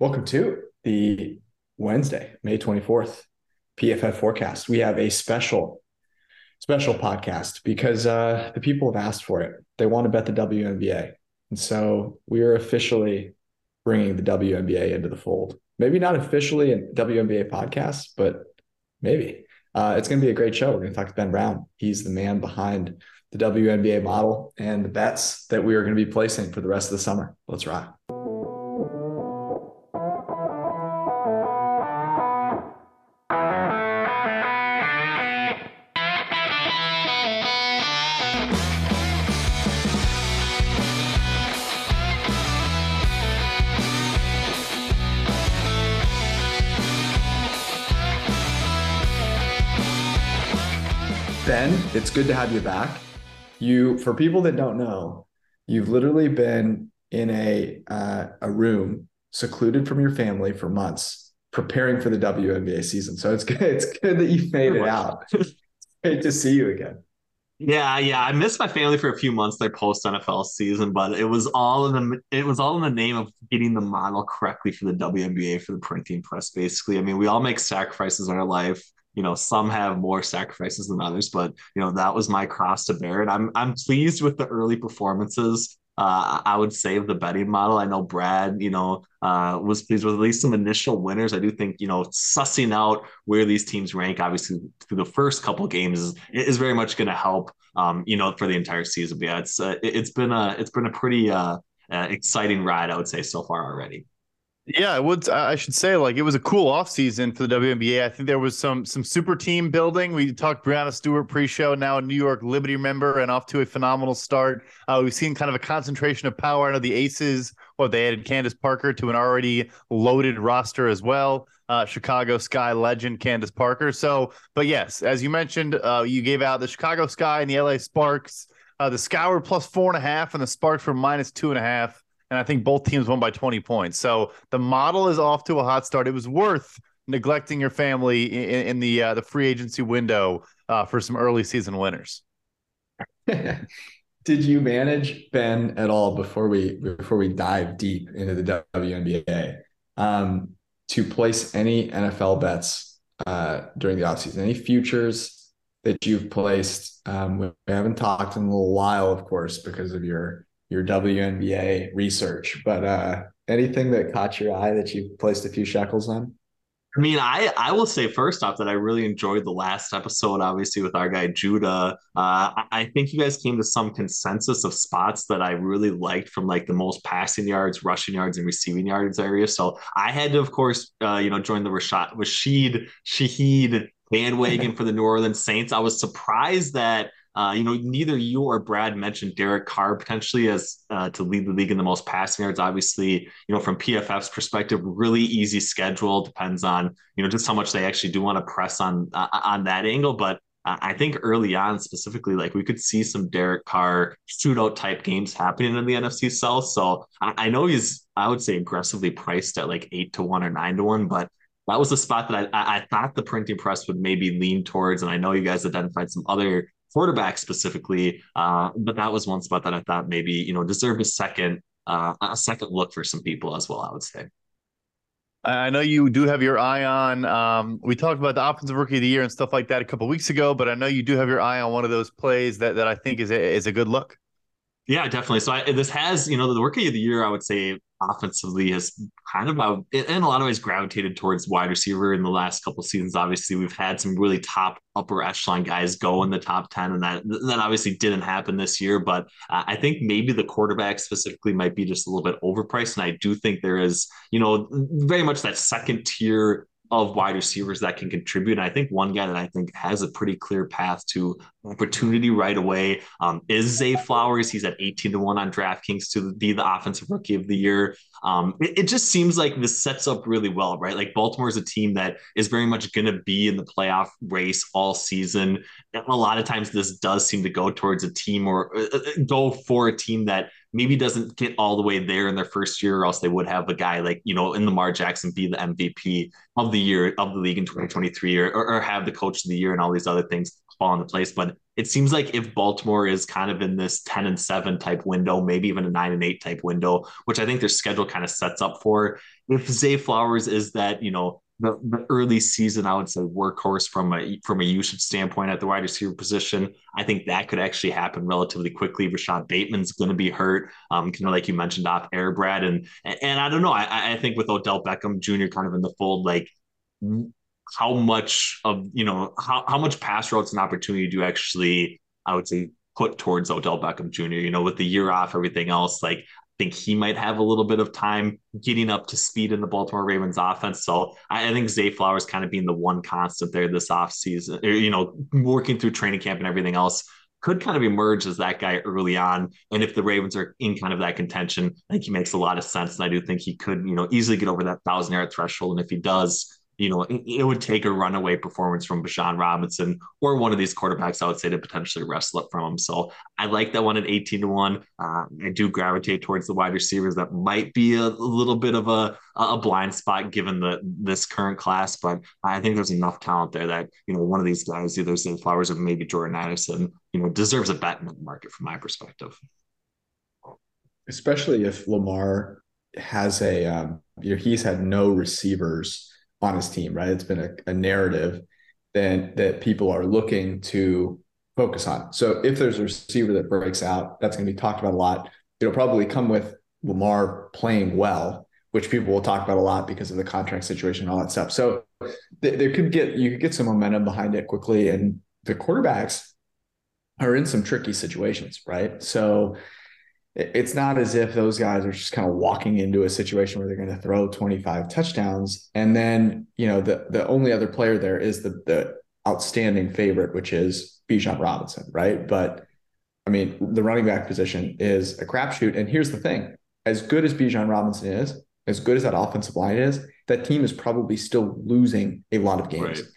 Welcome to the Wednesday, May 24th PFF forecast. We have a special, special podcast because uh, the people have asked for it. They want to bet the WNBA. And so we are officially bringing the WNBA into the fold. Maybe not officially a WNBA podcast, but maybe. Uh, it's going to be a great show. We're going to talk to Ben Brown. He's the man behind the WNBA model and the bets that we are going to be placing for the rest of the summer. Let's rock. It's good to have you back. You, for people that don't know, you've literally been in a uh, a room secluded from your family for months, preparing for the WNBA season. So it's good. It's good that you made it out. It's great to see you again. Yeah, yeah. I missed my family for a few months their post NFL season, but it was all in the it was all in the name of getting the model correctly for the WNBA for the printing press. Basically, I mean, we all make sacrifices in our life you know some have more sacrifices than others but you know that was my cross to bear and i'm i'm pleased with the early performances uh, I would say the betting model. I know Brad, you know, uh, was pleased with at least some initial winners. I do think, you know, sussing out where these teams rank, obviously through the first couple games, is, is very much going to help, um, you know, for the entire season. But yeah, it's uh, it's been a it's been a pretty uh, uh, exciting ride, I would say, so far already. Yeah, I would. I should say like it was a cool off season for the WNBA. I think there was some some super team building. We talked Breanna Stewart pre-show, now a New York Liberty member, and off to a phenomenal start. Uh, we've seen kind of a concentration of power. I the Aces. Well, they added Candace Parker to an already loaded roster as well. Uh, Chicago Sky legend Candace Parker. So, but yes, as you mentioned, uh, you gave out the Chicago Sky and the LA Sparks. Uh, the were plus four and a half, and the Sparks were minus two and a half and I think both teams won by 20 points. So the model is off to a hot start. It was worth neglecting your family in, in the uh, the free agency window uh, for some early season winners. Did you manage Ben at all before we before we dive deep into the WNBA um, to place any NFL bets uh, during the offseason? Any futures that you've placed? Um, we haven't talked in a little while, of course, because of your your WNBA research, but uh, anything that caught your eye that you placed a few shekels on? I mean, I I will say first off that I really enjoyed the last episode, obviously with our guy Judah. Uh, I think you guys came to some consensus of spots that I really liked from like the most passing yards, rushing yards, and receiving yards area. So I had to, of course, uh, you know, join the Rashad Rashid Shaheed bandwagon for the New Orleans Saints. I was surprised that uh, you know, neither you or Brad mentioned Derek Carr potentially as uh, to lead the league in the most passing yards. Obviously, you know, from PFF's perspective, really easy schedule depends on you know just how much they actually do want to press on uh, on that angle. But I think early on, specifically, like we could see some Derek Carr shootout type games happening in the NFC South. So I, I know he's, I would say, aggressively priced at like eight to one or nine to one, but that was a spot that I, I thought the printing press would maybe lean towards. And I know you guys identified some other quarterback specifically. Uh, but that was one spot that I thought maybe you know deserved a second uh, a second look for some people as well. I would say. I know you do have your eye on. Um, we talked about the offensive rookie of the year and stuff like that a couple weeks ago, but I know you do have your eye on one of those plays that that I think is a, is a good look. Yeah, definitely. So I, this has, you know, the rookie of the year, I would say offensively has kind of uh, in a lot of ways gravitated towards wide receiver in the last couple seasons. Obviously, we've had some really top upper echelon guys go in the top 10 and that that obviously didn't happen this year, but uh, I think maybe the quarterback specifically might be just a little bit overpriced and I do think there is, you know, very much that second tier of wide receivers that can contribute. And I think one guy that I think has a pretty clear path to opportunity right away um, is Zay Flowers. He's at 18 to 1 on DraftKings to be the offensive rookie of the year. Um, it, it, just seems like this sets up really well, right? Like Baltimore is a team that is very much going to be in the playoff race all season. And A lot of times, this does seem to go towards a team or uh, uh go for a team that maybe doesn't get all the way there in their first year, or else they would have a guy like, you know, in Lamar Jackson be the MVP of the year of the league in 2023 or, or, have the coach of the year and all these other things. fall into place. But it seems like if Baltimore is kind of in this 10 and 7 type window, maybe even a 9 and 8 type window, which I think their schedule kind of sets up for, if Zay Flowers is that, you know, the, the early season, I would say workhorse from a from a usage standpoint at the wide receiver position. I think that could actually happen relatively quickly. Rashod Bateman's going to be hurt, um, kind of like you mentioned off air, Brad, and and I don't know. I, I think with Odell Beckham Jr. kind of in the fold, like how much of you know how how much pass routes and opportunity do you actually I would say put towards Odell Beckham Jr. You know, with the year off, everything else, like think he might have a little bit of time getting up to speed in the Baltimore Ravens offense. So I, I think Zay Flowers kind of being the one constant there this offseason, you know, working through training camp and everything else could kind of emerge as that guy early on. And if the Ravens are in kind of that contention, I think he makes a lot of sense. And I do think he could, you know, easily get over that thousand yard threshold. And if he does, you know, it, would take a runaway performance from Bijan Robinson or one of these quarterbacks, I would say, to potentially wrestle it from him. So I like that one at 18 to 1. Uh, I do gravitate towards the wide receivers. That might be a, little bit of a, a blind spot given the this current class, but I think there's enough talent there that, you know, one of these guys, either Zay Flowers or maybe Jordan Addison, you know, deserves a bet in the market from my perspective. Especially if Lamar has a, um, you know, he's had no receivers on his team, right? It's been a, a narrative that that people are looking to focus on. So if there's a receiver that breaks out, that's going to be talked about a lot. It'll probably come with Lamar playing well, which people will talk about a lot because of the contract situation and all that stuff. So th- there could get you could get some momentum behind it quickly, and the quarterbacks are in some tricky situations, right? So it's not as if those guys are just kind of walking into a situation where they're going to throw 25 touchdowns. And then you know the the only other player there is the the outstanding favorite which is Bijan Robinson right? But I mean the running back position is a crapshoot. And here's the thing. As good as Bijan Robinson is as good as that offensive line is that team is probably still losing a lot of games. Right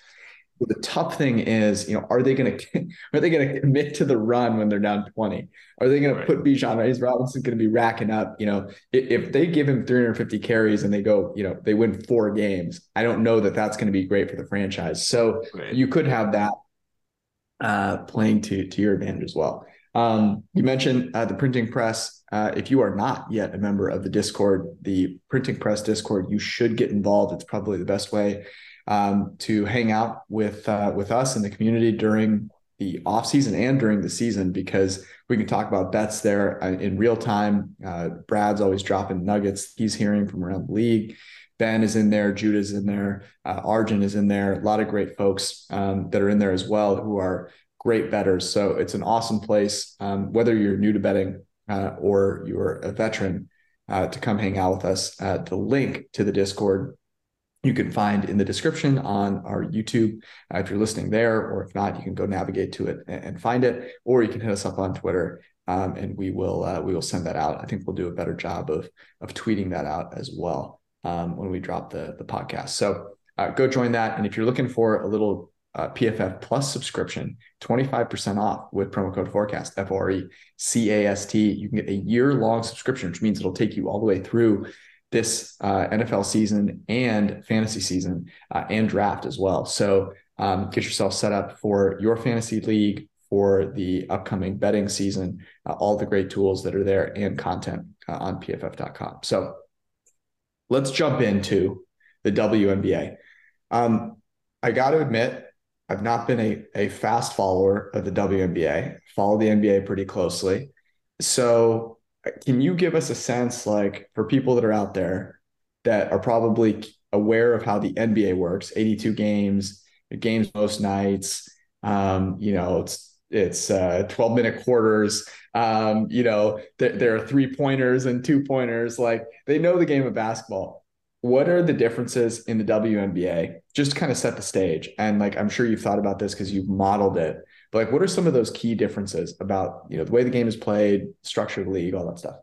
the tough thing is, you know, are they going to are they going to commit to the run when they're down 20? Are they going right. to put Bijan? Is Robinson going to be racking up? You know, if, if, they give him 350 carries and they go, you know, they win four games, I don't know that that's going to be great for the franchise. So right. you could have that uh, playing to to your advantage as well. Um, you mentioned uh, the printing press. Uh, if you are not yet a member of the Discord, the printing press Discord, you should get involved. It's probably the best way um, to hang out with uh, with us in the community during the off season and during the season because we can talk about bets there uh, in real time. Uh, Brad's always dropping nuggets he's hearing from around the league. Ben is in there, Judah's in there, uh, Arjun is in there. A lot of great folks um, that are in there as well who are great betters. So it's an awesome place, um, whether you're new to betting uh, or you're a veteran, uh, to come hang out with us. The link to the Discord you can find in the description on our YouTube uh, if you're listening there, or if not, you can go navigate to it and, find it, or you can hit us up on Twitter um, and we will uh, we will send that out. I think we'll do a better job of of tweeting that out as well um, when we drop the the podcast. So uh, go join that, and if you're looking for a little uh, PFF Plus subscription, 25% off with promo code forecast, F R E C A S T. You can get a year long subscription, which means it'll take you all the way through this uh, NFL season and fantasy season uh, and draft as well. So um, get yourself set up for your fantasy league for the upcoming betting season, uh, all the great tools that are there and content uh, on pff.com. So let's jump into the WNBA. Um, I got to admit, I've not been a, a fast follower of the WNBA, follow the NBA pretty closely. So can you give us a sense, like for people that are out there that are probably aware of how the NBA works, 82 games, games most nights, um, you know, it's it's uh, 12 minute quarters. Um, you know, th- there are three pointers and two pointers. Like they know the game of basketball. What are the differences in the WNBA? Just kind of set the stage. And like, I'm sure you've thought about this because you've modeled it but like, what are some of those key differences about you know the way the game is played, structure of the league, all that stuff?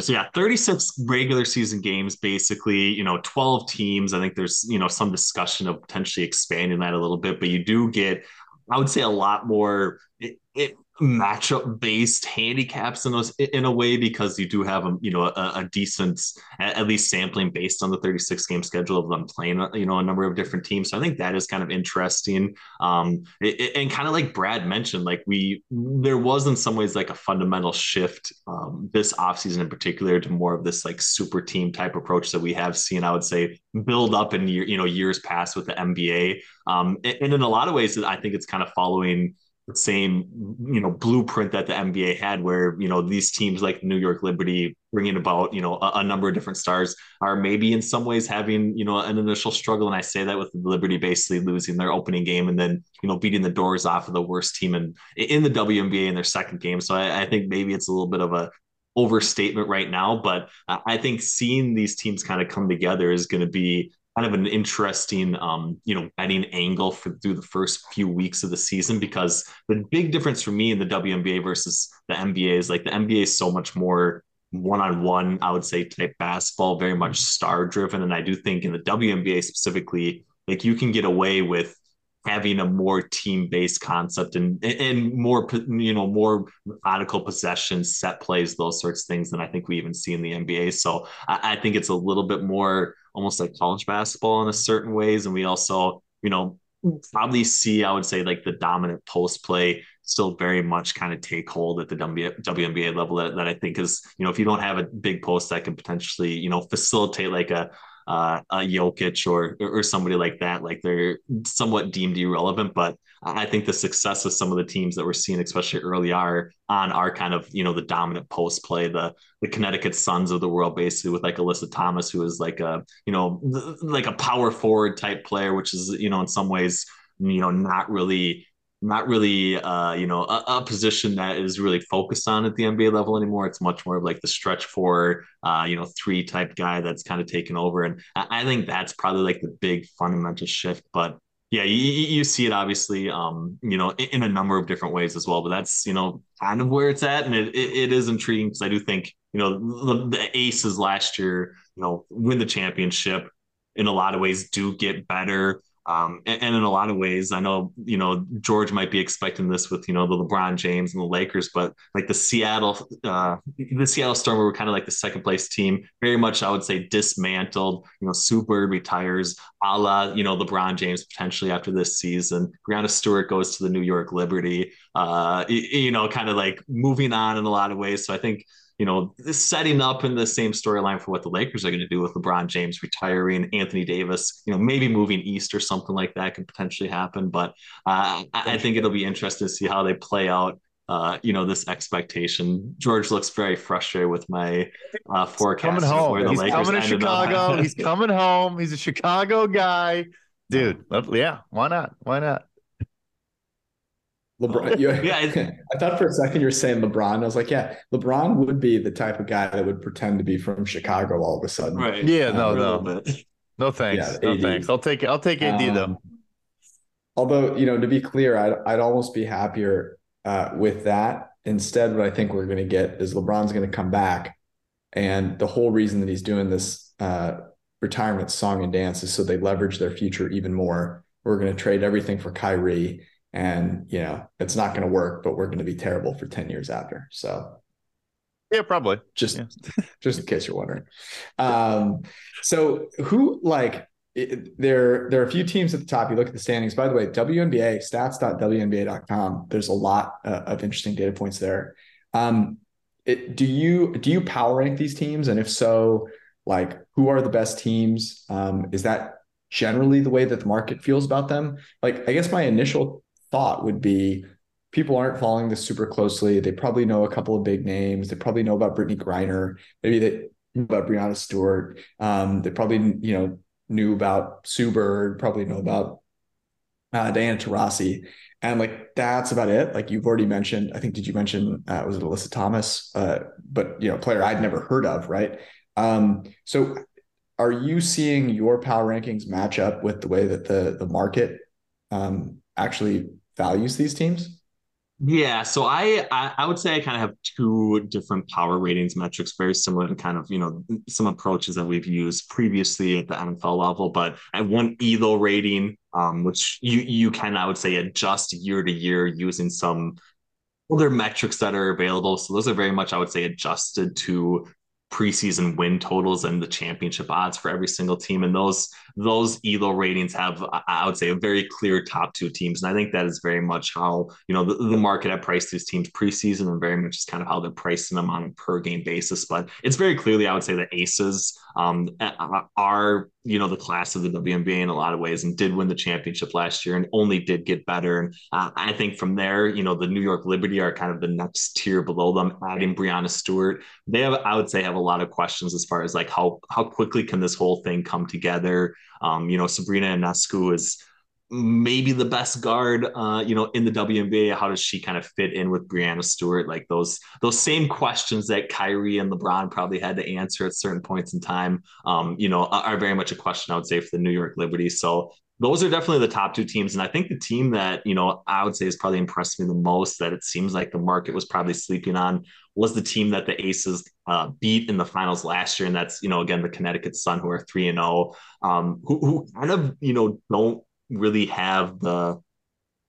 So yeah, 36 regular season games, basically, you know, 12 teams. I think there's, you know, some discussion of potentially expanding that a little bit, but you do get, I would say a lot more, it, it matchup based handicaps in those in a way because you do have a you know a, a, decent at least sampling based on the 36 game schedule of them playing you know a number of different teams. So i think that is kind of interesting. Um it, and kind of like brad mentioned like we there was in some ways like a fundamental shift um this offseason in particular to more of this like super team type approach that we have seen i would say build up in year you know years past with the nba um and in a lot of ways i think it's kind of following same you know blueprint that the NBA had, where you know these teams like New York Liberty bringing about you know a, a, number of different stars are maybe in some ways having you know an initial struggle, and I say that with Liberty basically losing their opening game and then you know beating the doors off of the worst team in in the WNBA in their second game. So I, I think maybe it's a little bit of a overstatement right now, but I think seeing these teams kind of come together is going to be kind of an interesting um, you know betting angle for through the first few weeks of the season because the big difference for me in the WNBA versus the NBA is like the NBA is so much more one-on-one I would say type basketball very much star driven and I do think in the WNBA specifically like you can get away with having a more team-based concept and and more you know more methodical possessions set plays those sorts of things than I think we even see in the NBA so I, I think it's a little bit more almost like college basketball in a certain ways. And we also, you know, probably see, I would say, like the dominant post play still very much kind of take hold at the WNBA level that, that I think is, you know, if you don't have a big post that can potentially, you know, facilitate like a uh, a Jokic or or somebody like that. Like they're somewhat deemed irrelevant, but I think the success of some of the teams that we're seeing, especially early are on, are kind of you know the dominant post play, the the Connecticut Suns of the world, basically with like Alyssa Thomas, who is like a you know like a power forward type player, which is you know in some ways you know not really not really uh, you know a, a, position that is really focused on at the NBA level anymore. It's much more of like the stretch four, uh, you know, three type guy that's kind of taken over, and I, I, think that's probably like the big fundamental shift. But yeah, you, you see it obviously, um, you know, in, in, a number of different ways as well. But that's you know kind of where it's at, and it, it, it is intriguing because I do think you know the, the Aces last year, you know, win the championship in a lot of ways do get better um, and, and, in a lot of ways, I know, you know, George might be expecting this with, you know, the LeBron James and the Lakers, but like the Seattle, uh, the Seattle Storm were kind of like the second place team, very much, I would say, dismantled. You know, Sue Bird retires, a la, you know, LeBron James potentially after this season. Breanna Stewart goes to the New York Liberty, uh, you know, kind of like moving on in a lot of ways. So I think, you know, setting up in the same storyline for what the Lakers are going to do with LeBron James retiring, Anthony Davis, you know, maybe moving east or something like that could potentially happen. But uh, I think it'll be interesting to see how they play out. Uh, you know, this expectation. George looks very frustrated with my uh, forecast. Coming home. He's Lakers coming to Chicago. He's coming home. He's a Chicago guy, dude. Yeah, why not? Why not? LeBron. You, yeah, I thought for a second you were saying LeBron. I was like, yeah, LeBron would be the type of guy that would pretend to be from Chicago all of a sudden. Right. Yeah. No. No. No thanks. Yeah, no thanks. I'll take it. I'll take AD um, though. Although you know, to be clear, I'd I'd almost be happier uh, with that. Instead, what I think we're going to get is LeBron's going to come back, and the whole reason that he's doing this uh, retirement song and dance is so they leverage their future even more. We're going to trade everything for Kyrie and you know it's not going to work but we're going to be terrible for 10 years after. So yeah probably. Just yeah. just in case you're wondering. Um so who like it, there there are a few teams at the top. You look at the standings. By the way WNBA stats.wnba.com there's a lot uh, of interesting data points there. Um it, do you do you power rank these teams? And if so like who are the best teams? Um is that generally the way that the market feels about them? Like i guess my initial thought would be people aren't following this super closely. They probably know a couple of big names. They probably know about Brittney Griner. Maybe they know about Breanna Stewart. Um, they probably you know knew about Sue Bird. Probably know about uh, Diana Taurasi. And like that's about it. Like you've already mentioned, I think did you mention uh, was it Alyssa Thomas? Uh, but you know, player I'd never heard of, right? Um, so are you seeing your power rankings match up with the way that the the market um, actually values these teams? Yeah, so I, I, I would say I kind of have two different power ratings metrics, very similar to kind of you know some approaches that we've used previously at the NFL level. But I have one ELO rating, um, which you you can I would say adjust year to year using some other metrics that are available. So those are very much, I would say, adjusted to preseason win totals and the championship odds for every single team. And those those ELO ratings have, I would say, a very clear top two teams. And I think that is very much how, you know, the, the market had priced these teams preseason and very much is kind of how they're pricing them on a per game basis. But it's very clearly, I would say, the Aces um, are, you know, the class of the WNBA in a lot of ways and did win the championship last year and only did get better. And uh, I think from there, you know, the New York Liberty are kind of the next tier below them, adding Breanna Stewart. They have, I would say, have a lot of questions as far as like how how quickly can this whole thing come together. Um, you know, Sabrina Ionescu is maybe the best guard, uh, you know, in the WNBA. How does she kind of fit in with Breanna Stewart? Like those those same questions that Kyrie and LeBron probably had to answer at certain points in time, um, you know, are very much a question I would say for the New York Liberty. So those are definitely the top two teams. And I think the team that, you know, I would say has probably impressed me the most that it seems like the market was probably sleeping on was the team that the Aces uh, beat in the finals last year. And that's, you know, again, the Connecticut Sun, who are 3 and 0, um, who, who kind of, you know, don't really have the,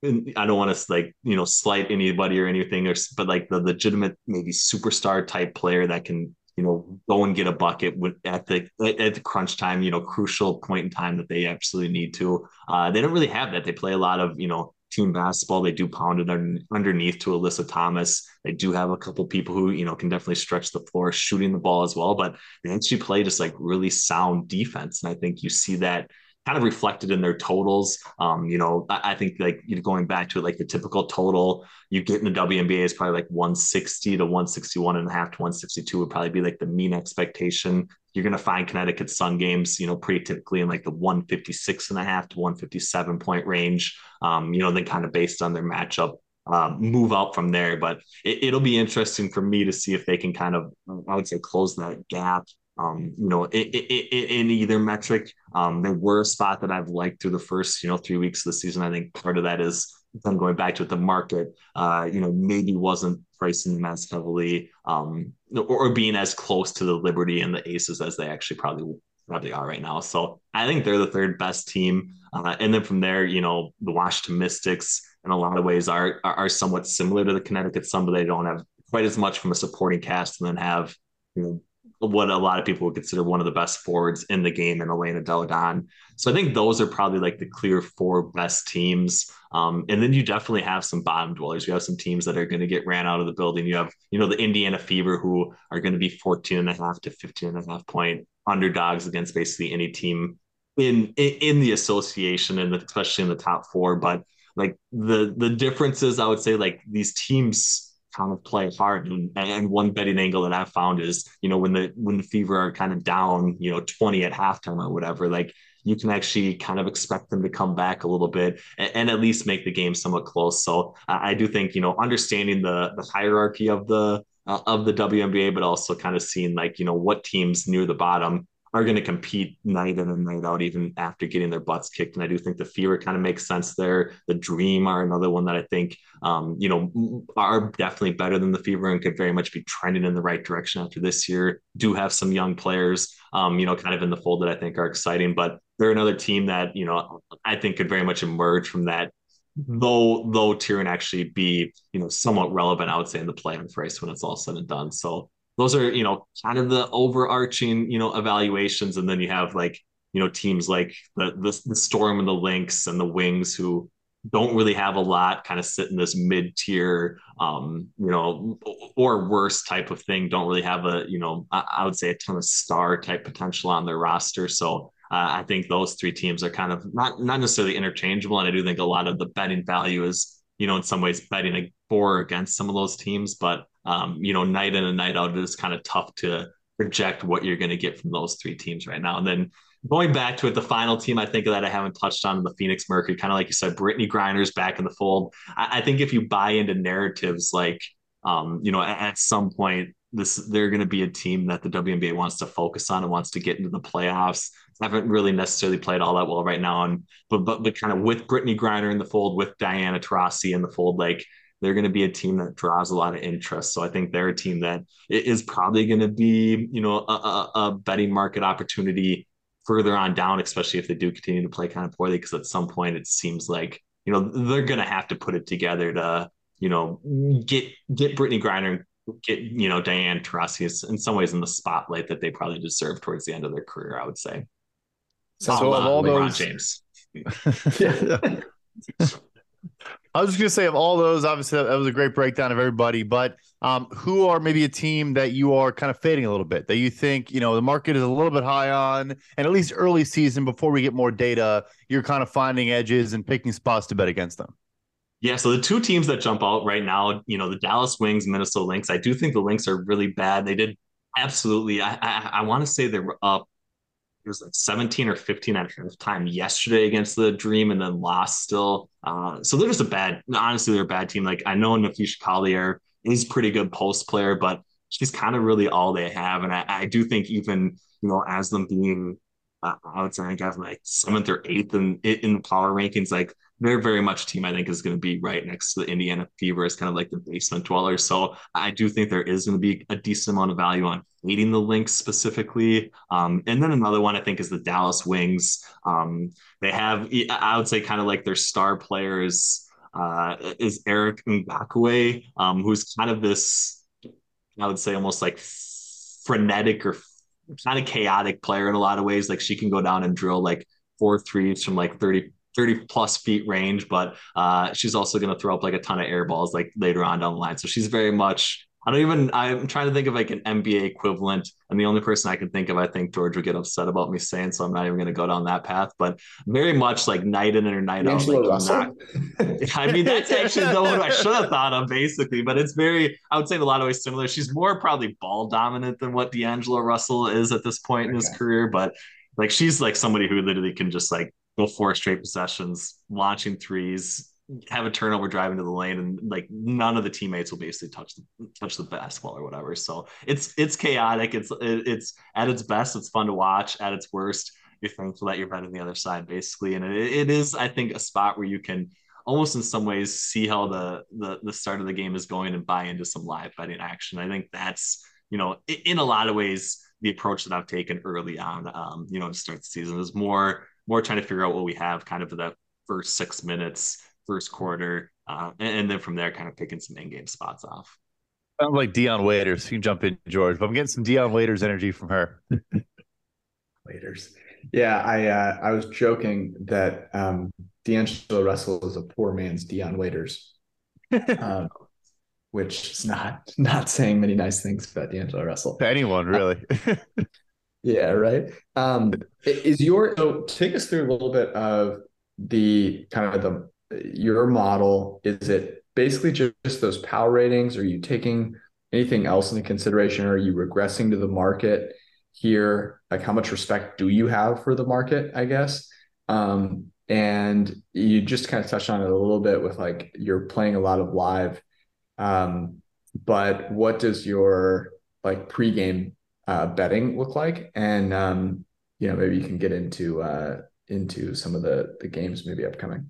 I don't want to like, you know, slight anybody or anything, or, but like the legitimate, maybe superstar type player that can you know, go and get a bucket at the at the crunch time, you know, crucial point in time that they absolutely need to. Uh, they don't really have that. They play a lot of, you know, team basketball. They do pound it underneath to Alyssa Thomas. They do have a couple people who, you know, can definitely stretch the floor shooting the ball as well, but they actually play just like really sound defense. And I think you see that kind of reflected in their totals. Um, you know, I, I, think like you know, going back to it, like the typical total you get in the WNBA is probably like 160 to 161 and a half to 162 would probably be like the mean expectation. You're going to find Connecticut Sun games, you know, pretty typically in like the 156 and a half to 157 point range. Um, you know, then kind of based on their matchup um, move out from there. But it, will be interesting for me to see if they can kind of, I would say, close that gap um, you know, it, it, it, in either metric. Um, there were a spot that I've liked through the first, you know, three weeks of the season. I think part of that is them going back to the market, uh, you know, maybe wasn't pricing them as heavily um, or, being as close to the Liberty and the Aces as they actually probably probably are right now. So I think they're the third best team. Uh, and then from there, you know, the Washington Mystics in a lot of ways are, are, are somewhat similar to the Connecticut Sun, but they don't have quite as much from a supporting cast and then have you know what a lot of people would consider one of the best forwards in the game in Elena Delle Donne. So I think those are probably like the clear four best teams. Um, and then you definitely have some bottom dwellers. You have some teams that are going to get ran out of the building. You have, you know, the Indiana Fever who are going to be 14 and a half to 15 and a half point underdogs against basically any team in in, in the association and especially in the top four. But like the the differences, I would say like these teams kind of play hard. And, and one betting angle that I've found is, you know, when the when the Fever are kind of down, you know, 20 at halftime or whatever, like you can actually kind of expect them to come back a little bit and, and at least make the game somewhat close. So I, I do think, you know, understanding the the hierarchy of the uh, of the WNBA, but also kind of seeing like, you know, what teams near the bottom are going to compete night in and night out, even after getting their butts kicked. And I do think the Fever kind of makes sense there. The Dream are another one that I think, um, you know, are definitely better than the Fever and could very much be trending in the right direction after this year. Do have some young players, um, you know, kind of in the fold that I think are exciting. But they're another team that, you know, I think could very much emerge from that though low tier and actually be you know somewhat relevant I would say in the playoff race when it's all said and done. So those are you know kind of the overarching you know evaluations. And then you have like you know teams like the the, the storm and the lynx and the wings who don't really have a lot kind of sit in this mid-tier um you know or worse type of thing don't really have a you know I, I would say a ton of star type potential on their roster. So uh, I think those three teams are kind of not not necessarily interchangeable, and I do think a lot of the betting value is, you know, in some ways betting for or against some of those teams. But um, you know, night in and night out, it is kind of tough to project what you're going to get from those three teams right now. And then going back to it, the final team I think that I haven't touched on the Phoenix Mercury, kind of like you said, Brittney Griner's back in the fold. I, I think if you buy into narratives like, um, you know, at, at some point this they're going to be a team that the WNBA wants to focus on and wants to get into the playoffs. Haven't really necessarily played all that well right now, and but but but kind of with Brittney Griner in the fold, with Diana Taurasi in the fold, like they're going to be a team that draws a lot of interest. So I think they're a team that is probably going to be, you know, a, a, a, betting market opportunity further on down, especially if they do continue to play kind of poorly. Because at some point, it seems like you know they're going to have to put it together to you know, get get Brittney Griner get you know Diane Taurasi in some ways in the spotlight that they probably deserve towards the end of their career. I would say. So, so of all uh, LeBron those, James. I was just gonna say of all those, obviously that was a great breakdown of everybody. But um, who are maybe a team that you are kind of fading a little bit that you think you know the market is a little bit high on, and at least early season before we get more data, you're kind of finding edges and picking spots to bet against them. Yeah, so the two teams that jump out right now, you know, the Dallas Wings, Minnesota Lynx. I do think the Lynx are really bad. They did absolutely. I I, I want to say they were up. It was like 17 or 15 at time yesterday against the Dream, and then lost still. Uh, so they're just a bad. Honestly, they're a bad team. Like I know Napheesa Collier is pretty good post player, but she's kind of really all they have. And I, I do think even you know as them being uh, I would say I guess like seventh or eighth in in the power rankings, like they're very much a team I think is going to be right next to the Indiana Fever as kind of like the basement dwellers. So I do think there is going to be a decent amount of value on leading the Lynx specifically. Um, and then another one I think is the Dallas Wings. Um, they have I would say kind of like their star players uh, is Arike Ogunbowale, um, who's kind of this I would say almost like frenetic or kind of chaotic player in a lot of ways. Like she can go down and drill like four threes from like 30 30 plus feet range, but uh, she's also going to throw up like a ton of air balls like later on down the line. So she's very much, I don't even, I'm trying to think of like an NBA equivalent. And the only person I can think of, I think George would get upset about me saying, so I'm not even going to go down that path, but very much like night in or night out. Like not, I mean, that's actually the one I should have thought of basically, but it's very, I would say in a lot of ways similar. She's more probably ball dominant than what D'Angelo Russell is at this point okay. in his career, but like she's like somebody who literally can just like go four straight possessions, launching threes, have a turnover driving to the lane, and like none of the teammates will basically touch the touch the basketball or whatever. So it's it's chaotic. It's it's at its best, it's fun to watch. At its worst, you're thankful that you're betting the other side, basically. And it, it is, I think, a spot where you can almost in some ways see how the, the the start of the game is going and buy into some live betting action. I think that's you know in a lot of ways the approach that I've taken early on, um, you know, to start the season is more more trying to figure out what we have kind of for that first six minutes, first quarter, uh, and, and, then from there, kind of picking some in-game spots off. Sounds like Dion Waiters. You can jump in, George, but I'm getting some Dion Waiters energy from her. Waiters. Yeah, I uh, I was joking that um, D'Angelo Russell is a poor man's Dion Waiters, um, which is not not saying many nice things about D'Angelo Russell. To anyone, really. Yeah, right. Um, is your so take us through a little bit of the kind of the your model. Is it basically just those power ratings? Are you taking anything else into consideration? Are you regressing to the market here? Like how much respect do you have for the market? I guess. Um, and you just kind of touched on it a little bit with like you're playing a lot of live. Um, but what does your like pregame uh, betting look like? And um, you know, maybe you can get into uh, into some of the the games maybe upcoming.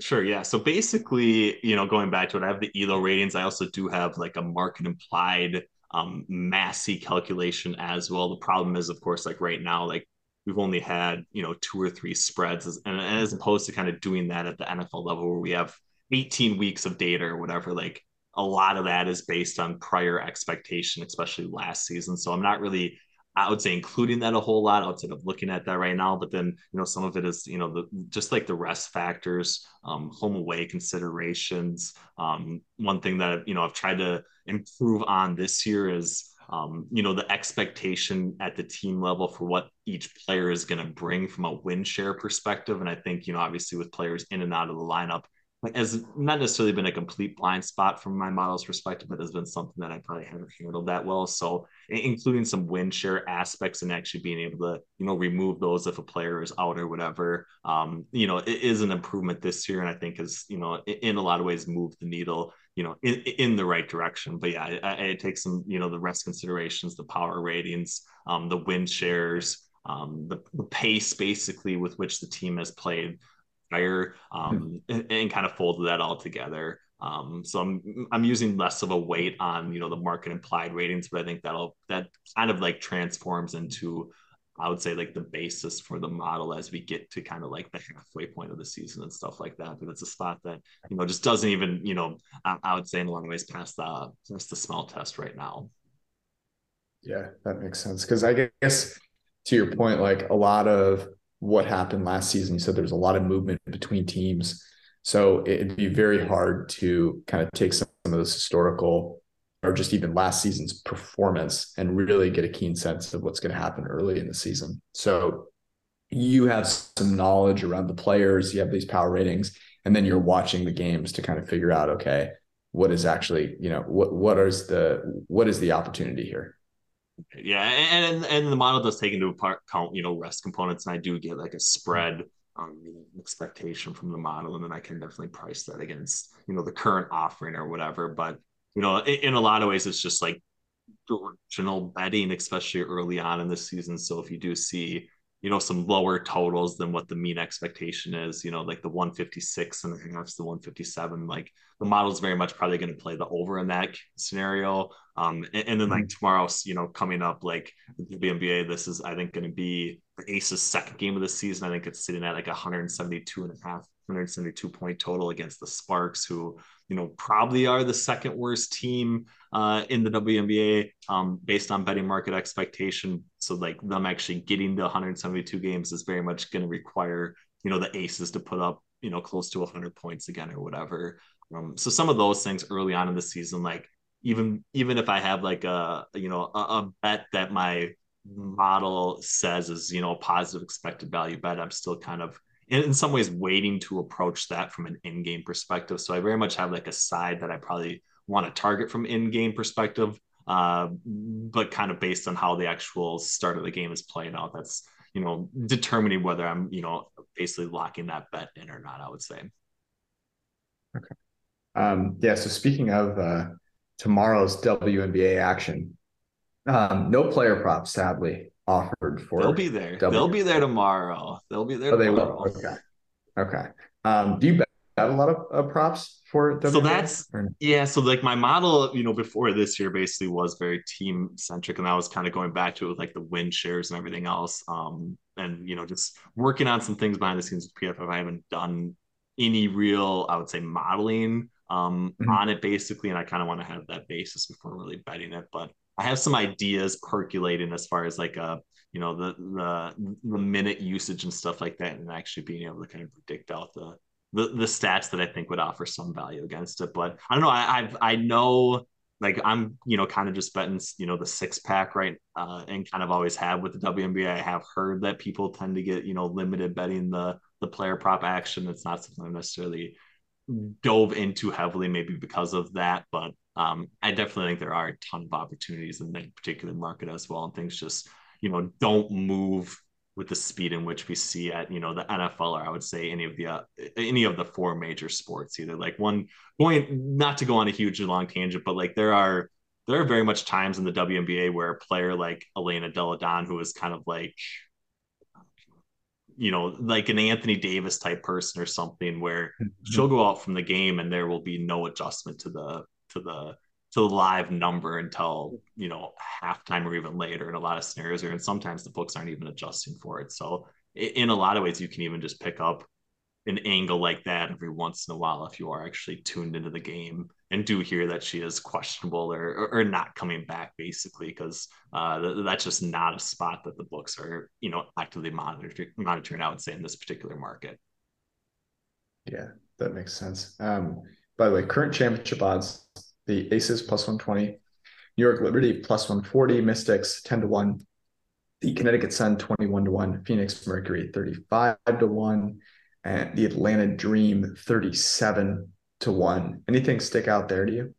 Sure. Yeah. So basically, you know, going back to it, I have the ELO ratings. I also do have like a market implied um, Massey calculation as well. The problem is, of course, like right now, like we've only had you know two or three spreads, as, and as opposed to kind of doing that at the NFL level where we have 18 weeks of data or whatever. Like a lot of that is based on prior expectation, especially last season. So I'm not really, I would say, including that a whole lot outside of looking at that right now. But then, you know, some of it is, you know, the just like the rest factors, um, home away considerations. Um, one thing that you know I've tried to improve on this year is. Um, you know the expectation at the team level for what each player is going to bring from a win share perspective and i think you know obviously with players in and out of the lineup has not necessarily been a complete blind spot from my model's perspective, but has been something that I probably haven't handled that well. So, including some win share aspects and actually being able to, you know, remove those if a player is out or whatever, um, you know, it is an improvement this year, and I think is, you know, in a lot of ways moved the needle, you know, in, in the right direction. But yeah, I, I take some, you know, the rest considerations, the power ratings, um, the win shares, um, the, the pace basically with which the team has played fire um, and, and, kind of folded that all together. Um, so I'm I'm using less of a weight on you know the market implied ratings, but I think that'll that kind of like transforms into I would say like the basis for the model as we get to kind of like the halfway point of the season and stuff like that. But it's a spot that you know just doesn't even you know I, I would say in a long ways past the past the smell test right now. Yeah, that makes sense because I guess to your point, like a lot of what happened last season, you said there's a lot of movement between teams, so it'd be very hard to kind of take some of those historical or just even last season's performance and really get a keen sense of what's going to happen early in the season. So you have some knowledge around the players, you have these power ratings, and then you're watching the games to kind of figure out, okay, what is actually, you know, what what is the what is the opportunity here? Yeah, and and the model does take into account, you know, rest components, and I do get like a spread on the expectation from the model, and then I can definitely price that against, you know, the current offering or whatever. But you know, in, in a lot of ways, it's just like directional betting, especially early on in the season. So if you do see, you know, some lower totals than what the mean expectation is, you know, like the 156 and the the 157, like the model is very much probably going to play the over in that scenario. Um, and, and then like mm-hmm. tomorrow's, you know, coming up, like the WNBA, this is, I think, going to be the Aces' second game of the season. I think it's sitting at like 172 and a half, 172 point total against the Sparks, who you know, probably are the second worst team uh, in the WNBA um, based on betting market expectation. So, like them actually getting to 172 games is very much going to require, you know, the Aces to put up, you know, close to 100 points again or whatever. Um, so, some of those things early on in the season, like even even if I have like a you know a, a bet that my model says is you know a positive expected value bet, I'm still kind of in, in some ways waiting to approach that from an in-game perspective. So I very much have like a side that I probably want to target from in-game perspective, uh, but kind of based on how the actual start of the game is playing out. That's you know determining whether I'm you know basically locking that bet in or not. I would say. Okay. Um, yeah. So speaking of uh, tomorrow's WNBA action, um, no player props, sadly offered for. They'll be there. W. They'll be there tomorrow. They'll be there. Oh, they will. Okay. Okay. Um, do you bet a lot of uh, props for So that's yeah. So like my model, you know, before this year basically was very team centric, and I was kind of going back to it with like the win shares and everything else. Um, and you know, just working on some things behind the scenes with PFF. I haven't done any real, I would say, modeling um mm-hmm. on it basically, and I kind of want to have that basis before really betting it. But I have some ideas percolating as far as like a uh, you know the the the minute usage and stuff like that, and actually being able to kind of predict out the the, the stats that I think would offer some value against it. But I don't know. I I've, I know like I'm you know kind of just betting you know the six pack right, uh, and kind of always have with the WNBA. I have heard that people tend to get you know limited betting the the player prop action. It's not something I'm necessarily dove into heavily, maybe because of that, but um, I definitely think there are a ton of opportunities in that particular market as well. And things just, you know, don't move with the speed in which we see at, you know, the NFL or I would say any of the, uh, any of the four major sports, either like one point, not to go on a huge long tangent, but like there are, there are very much times in the WNBA where a player like Elena Delle Donne, who is kind of like, you know, like an Anthony Davis type person or something where mm-hmm. she'll go out from the game and there will be no adjustment to the to the to the live number until you know halftime or even later in a lot of scenarios or and sometimes the books aren't even adjusting for it so in a lot of ways you can even just pick up an angle like that every once in a while if you are actually tuned into the game and do hear that she is questionable or or, or not coming back basically because uh, that's just not a spot that the books are you know actively monitoring monitoring I would say in this particular market. Yeah, that makes sense. Um, by the way, current championship odds the Aces plus 120, New York Liberty plus 140, Mystics 10 to 1, the Connecticut Sun 21 to 1, Phoenix Mercury 35 to 1, and the Atlanta Dream 37 to 1. Anything stick out there to you?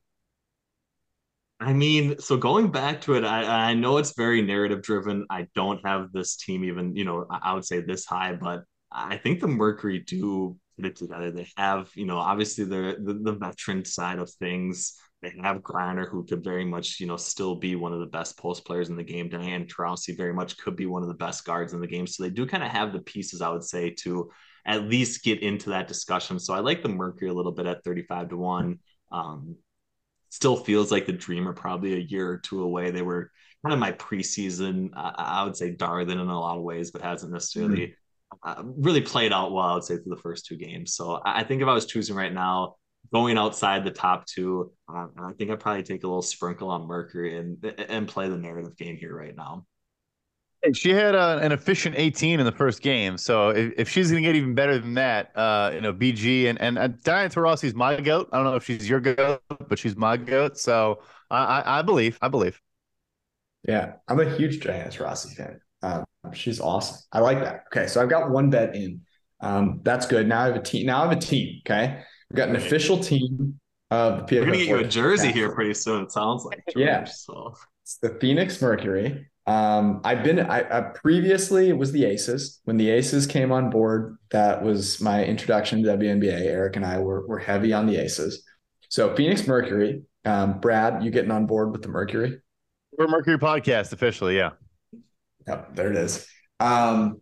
I mean, so going back to it, I, I know it's very narrative driven. I don't have this team even, you know, I would say this high, but I think the Mercury do it together. They have, you know, obviously the, the, the veteran side of things. They have Griner, who could very much, you know, still be one of the best post players in the game. Diana Taurasi very much could be one of the best guards in the game. So they do kind of have the pieces, I would say, to at least get into that discussion. So I like the Mercury a little bit at 35 to 1. Um, still feels like the dream are probably a year or two away. They were kind of my preseason, uh, I would say Darthan in a lot of ways, but hasn't necessarily mm-hmm. Uh, really played out well, I would say, through the first two games. So I think if I was choosing right now, going outside the top two, uh, I think I'd probably take a little sprinkle on Mercury and and play the narrative game here right now. She had a, uh, an efficient 18 in the first game, so if, if she's going to get even better than that, uh, you know, BG and and uh, Diana Taurasi's my goat. I don't know if she's your goat, but she's my goat. So I, I, I believe, I believe. Yeah, I'm a huge Diana Taurasi fan. Um, she's awesome. I like that. Okay, so I've got one bet in. Um, that's good. Now I have a team. Now I have a team. Okay, we've got an official team of the PFF. We're gonna get you a jersey here pretty soon. It sounds like. George, yeah. So it's the Phoenix Mercury. Um, I've been I, I, previously it was the Aces. When the Aces came on board, that was my introduction to WNBA. Eric and I were were heavy on the Aces. So Phoenix Mercury. Um, Brad, you getting on board with the Mercury? We're Mercury Podcast officially, yeah. Yep, there it is. Um,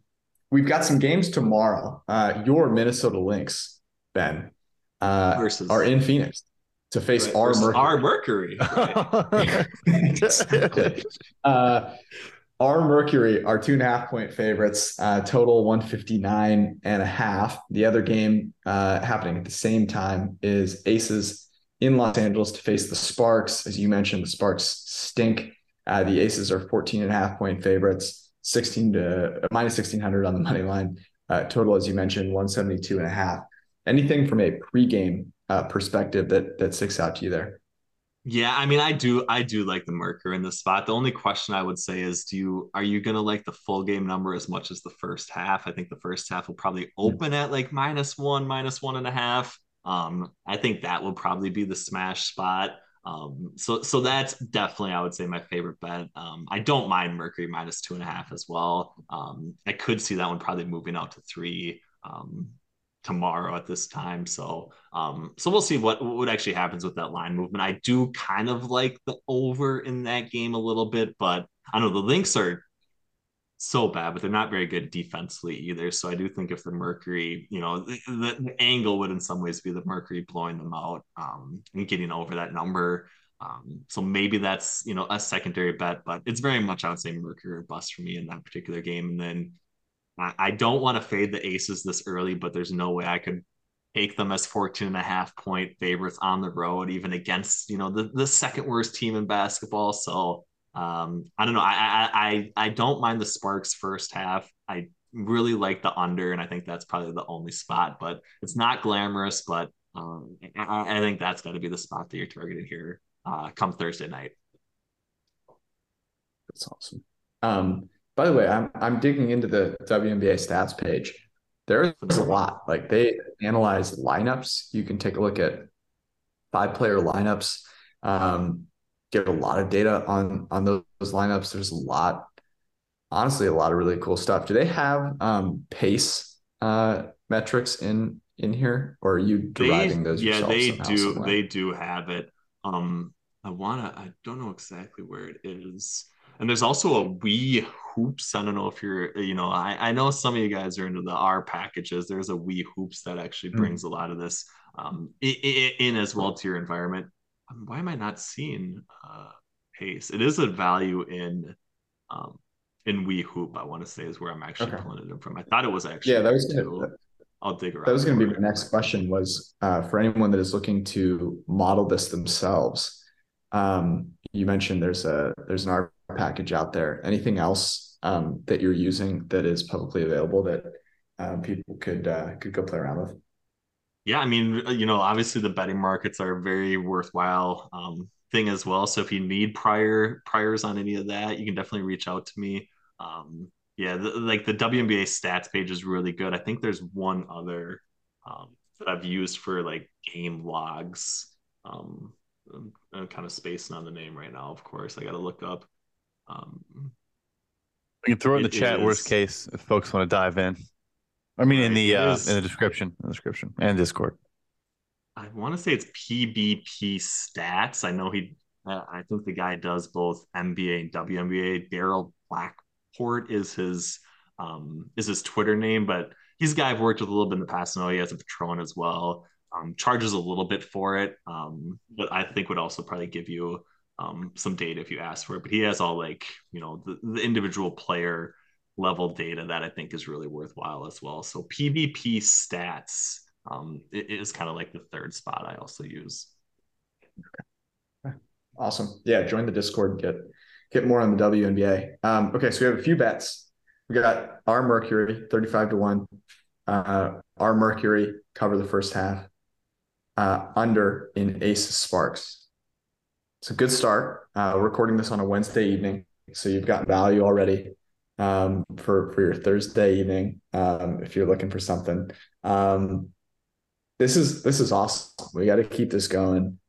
we've got some games tomorrow. Uh, your Minnesota Lynx, Ben, uh, Versus. are in Phoenix to face right, our Mercury. Our Mercury. Right. uh, our Mercury are two and a half point favorites, uh, total 159 and a half. The other game uh, happening at the same time is Aces in Los Angeles to face the Sparks. As you mentioned, the Sparks stink. Uh, the Aces are 14 and a half point favorites, 16 to uh, minus 1600 on the money line. Uh, total, as you mentioned, 172 and a half. Anything from a pregame uh, perspective that that sticks out to you there? Yeah, I mean, I do, I do like the Mercury in this spot. The only question I would say is, do you are you gonna like the full game number as much as the first half? I think the first half will probably hmm. open at like minus one, minus one and a half. Um, I think that will probably be the smash spot. Um, so so that's definitely I would say my favorite bet. Um, I don't mind Mercury minus two and a half as well. Um, I could see that one probably moving out to three. Um, tomorrow at this time. So um so we'll see what what actually happens with that line movement. I do kind of like the over in that game a little bit, but I know the Lynx are so bad, but they're not very good defensively either. So I do think if the Mercury, you know, the, the, angle would in some ways be the Mercury blowing them out um, and getting over that number. Um, so maybe that's you know a secondary bet, but it's very much I would say Mercury or bust for me in that particular game. And then I don't want to fade the aces this early, but there's no way I could take them as 14 and a half point favorites on the road, even against, you know, the, the second worst team in basketball. So um, I don't know. I, I, I don't mind the Sparks first half. I really like the under, and I think that's probably the only spot, but it's not glamorous, but um, I, I think that's got to be the spot that you're targeting here uh, come Thursday night. That's awesome. Um, by the way, I'm I'm digging into the WNBA stats page. There's a lot. Like they analyze lineups. You can take a look at five player lineups. Um, get a lot of data on on those, those lineups. There's a lot, honestly, a lot of really cool stuff. Do they have um, pace uh, metrics in in here, or are you deriving they, those? Yeah, they do. Somewhere? They do have it. Um, I wanna. I don't know exactly where it is. And there's also a We Hoops. I don't know if you're, you know, I, I know some of you guys are into the R packages. There's a We Hoops that actually hmm. brings mm. a lot of this um, in, in, as well to your environment. Um, why am I not seeing uh, pace? It is a value in um, in wehoop. I want to say is where I'm actually okay. pulling it in from. I thought it was actually yeah. That was gonna, I'll dig around. That was going to be my next question. Was uh, for anyone that is looking to model this themselves. Um, you mentioned there's a there's an R package out there. Anything else um, that you're using that is publicly available that uh, people could uh, could go play around with? Yeah, I mean, you know, obviously the betting markets are a very worthwhile um, thing as well. So if you need prior priors on any of that, you can definitely reach out to me. Um, yeah, the, like the WNBA stats page is really good. I think there's one other um, that I've used for like game logs. Um, I'm, I'm kind of spacing on the name right now. Of course, I got to look up. Um, you can throw in the chat. Is, worst case, if folks want to dive in. I mean, in the uh, in the description, in the description, and Discord. I want to say it's PBP stats. I know he. Uh, I think the guy does both NBA and WNBA. Darryl Blackport is his um, is his Twitter name, but he's a guy I've worked with a little bit in the past. I know he has a Patreon as well. um, charges a little bit for it, um, but I think would also probably give you um, some data if you ask for it. But he has all like you know the, the individual player level data that I think is really worthwhile as well. So PBP stats um, is kind of like the third spot I also use. Awesome. Yeah, join the Discord. Get get more on the WNBA. Um, okay, so we have a few bets. We got our Mercury, 35 to 1. Uh, our Mercury cover the first half. Uh, under in Ace Sparks. It's a good start. Uh, recording this on a Wednesday evening, so you've got value already um, for for your Thursday evening um, if you're looking for something. Um, this is this is awesome. We got to keep this going.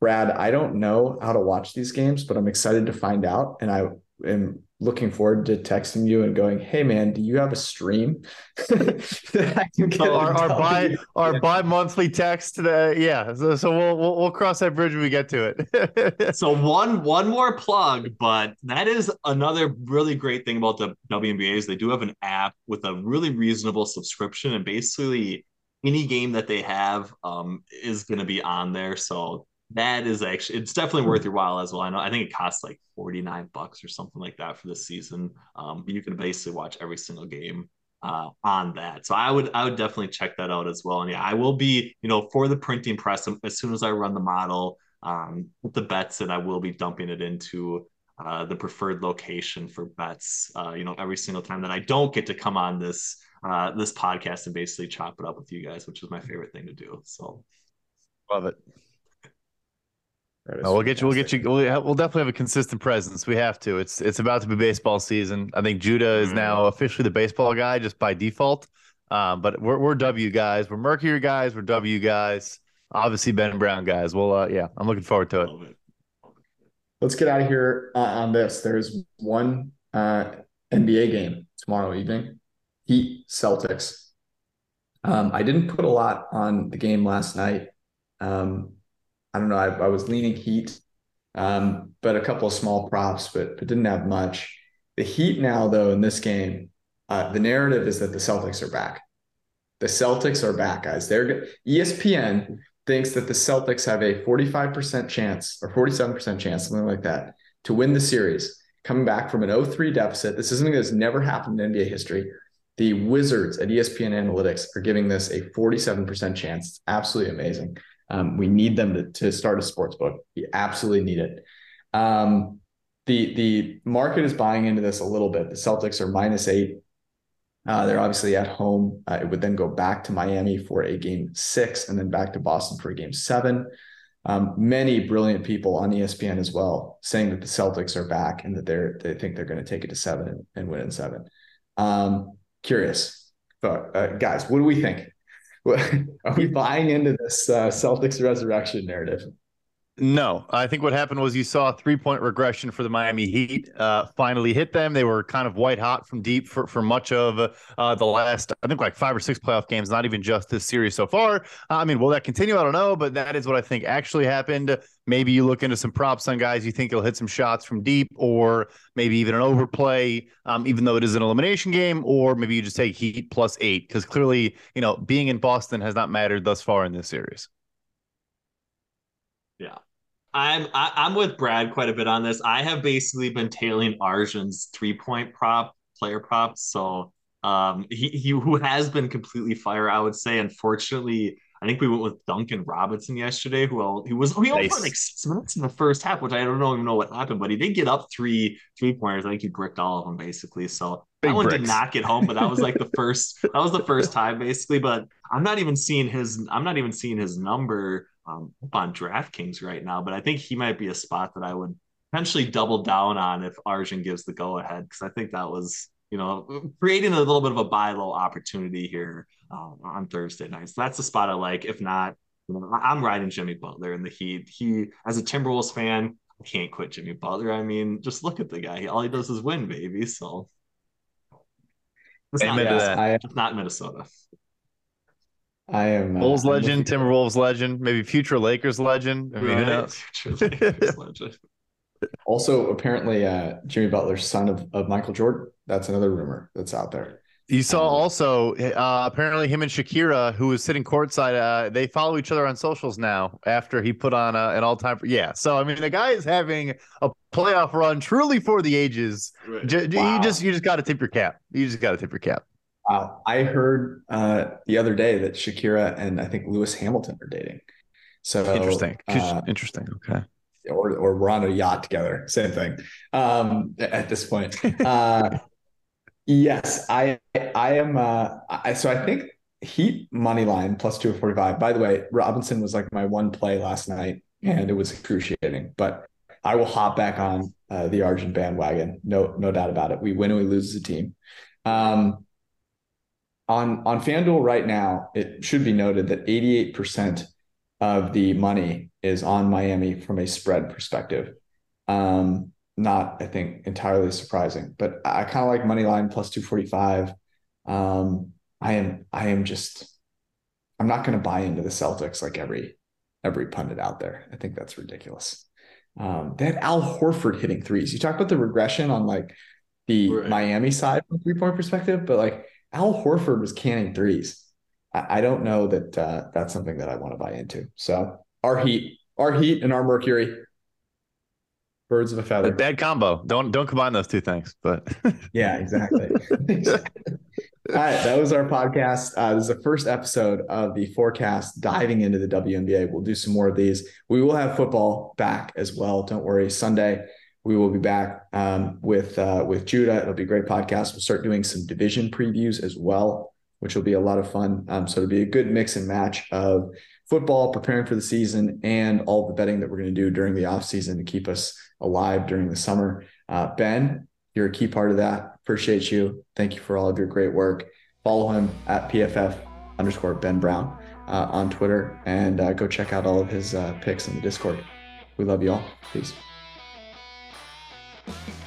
Brad, I don't know how to watch these games, but I'm excited to find out. And I am looking forward to texting you and going, "Hey, man, do you have a stream?" oh, our our bi our bi monthly text. Uh, yeah, so, so we'll, we'll, we'll cross that bridge when we get to it. so one one more plug, but that is another really great thing about the WNBA is they do have an app with a really reasonable subscription, and basically any game that they have um, is going to be on there. So that is actually it's definitely worth your while as well. I know I think it costs like 49 bucks or something like that for the season. Um, you can basically watch every single game uh, on that. So I would I would definitely check that out as well. And yeah, I will be, you know, for the printing press as soon as I run the model, um, with the bets and I will be dumping it into uh, the preferred location for bets. Uh, you know, every single time that I don't get to come on this uh, this podcast and basically chop it up with you guys, which is my favorite thing to do. So love it. Oh, we'll get you. We'll get you. We'll, we'll, definitely have a consistent presence. We have to. It's it's about to be baseball season. I think Judah is now mm. officially the baseball guy just by default. Um, but we're we're W guys. We're Mercury guys. We're W guys. Obviously Ben Brown guys. Well, uh, yeah, I'm looking forward to it. Let's get out of here uh, on this. There's one uh, NBA game tomorrow evening. Heat Celtics. Um, I didn't put a lot on the game last night. Um, I don't know. I, I was leaning Heat, um, but a couple of small props, but but didn't have much. The Heat now, though, in this game, uh, the narrative is that the Celtics are back. The Celtics are back, guys. They're ESPN thinks that the Celtics have a 45% chance or 47% chance, something like that, to win the series, coming back from an 0-3 deficit. This is something that's never happened in NBA history. The Wizards at ESPN Analytics are giving this a 47% chance. It's absolutely amazing. Um, we need them to, to start a sports book. We absolutely need it. Um, the the market is buying into this a little bit. The Celtics are minus eight. Uh, they're obviously at home. Uh, it would then go back to Miami for a game six, and then back to Boston for a game seven. Um, many brilliant people on ESPN as well saying that the Celtics are back and that they're they think they're going to take it to seven and, win in seven. Um, curious, but uh, guys, what do we think? Are we buying into this uh, Celtics resurrection narrative? No, I think what happened was you saw a three point regression for the Miami Heat uh, finally hit them. They were kind of white hot from deep for, for much of uh, the last, I think, like five or six playoff games, not even just this series so far. I mean, will that continue? I don't know, but that is what I think actually happened. Maybe you look into some props on guys you think he'll hit some shots from deep, or maybe even an overplay, um, even though it is an elimination game, or maybe you just take Heat plus eight because clearly, you know, being in Boston has not mattered thus far in this series. Yeah. I'm I, I'm with Brad quite a bit on this. I have basically been tailing Arjun's three point prop player props. So um he, he who has been completely fire, I would say. Unfortunately, I think we went with Duncan Robinson yesterday, who all, he was he only nice. like six minutes in the first half, which I don't know even know what happened, but he did get up three three pointers. I think he bricked all of them basically. So Big that one bricks. did not get home, but that was like the first that was the first time basically. But I'm not even seeing his I'm not even seeing his number um, on DraftKings right now, but I think he might be a spot that I would potentially double down on if Arjun gives the go ahead because I think that was you know creating a little bit of a buy low opportunity here um, on Thursday night. So that's the spot I like. If not, you know, I'm riding Jimmy Butler in the Heat. He as a Timberwolves fan, I can't quit Jimmy Butler. I mean, just look at the guy. All he does is win, baby. So it's not, I, not Minnesota. I am uh, Bulls legend, Timberwolves legend, maybe future Lakers legend. I mean, right. future Lakers legend. Also, apparently, uh, Jimmy Butler, son of, of Michael Jordan. That's another rumor that's out there. You saw um, also uh, apparently him and Shakira, who was sitting courtside, uh, they follow each other on socials now after he put on a, an all time. Yeah. So, I mean, the guy is having a playoff run truly for the ages. Right. J- wow. You just, you just got to tip your cap. You just got to tip your cap. Wow. I heard uh, the other day that Shakira and I think Lewis Hamilton are dating. So interesting. Uh, interesting. Okay. Or, or we're on a yacht together. Same thing. Um, at this point. Uh, Yes, I I am. Uh, I, so I think Heat money line plus two forty five. By the way, Robinson was like my one play last night, and it was excruciating. But I will hop back on uh, the Arjun bandwagon. No, no doubt about it. We win or we lose as a team. Um, on on FanDuel right now, it should be noted that eighty eight percent of the money is on Miami from a spread perspective. Um, not I think entirely surprising, but I kind of like money line plus 245. Um, I am I am just I'm not going to buy into the Celtics like every every pundit out there. I think that's ridiculous. Um, they had Al Horford hitting threes. You talk about the regression on like the right. Miami side from three point perspective, but like Al Horford was canning threes. I, I don't know that uh, that's something that I want to buy into. So our Heat, our Heat, and our Mercury birds of a feather. A bad combo. Don't don't combine those two things. But yeah, exactly. All right, that was our podcast. Uh, this is the first episode of the forecast diving into the WNBA. We'll do some more of these. We will have football back as well. Don't worry. Sunday we will be back um, with uh, with Judah. It'll be a great podcast. We'll start doing some division previews as well, which will be a lot of fun. Um, so it'll be a good mix and match of football, preparing for the season, and all the betting that we're going to do during the off season to keep us alive during the summer. Uh, ben, you're a key part of that. Appreciate you. Thank you for all of your great work. Follow him at PFF underscore Ben Brown uh, on Twitter and uh, go check out all of his uh, picks in the Discord. We love you all. Peace. Thank you.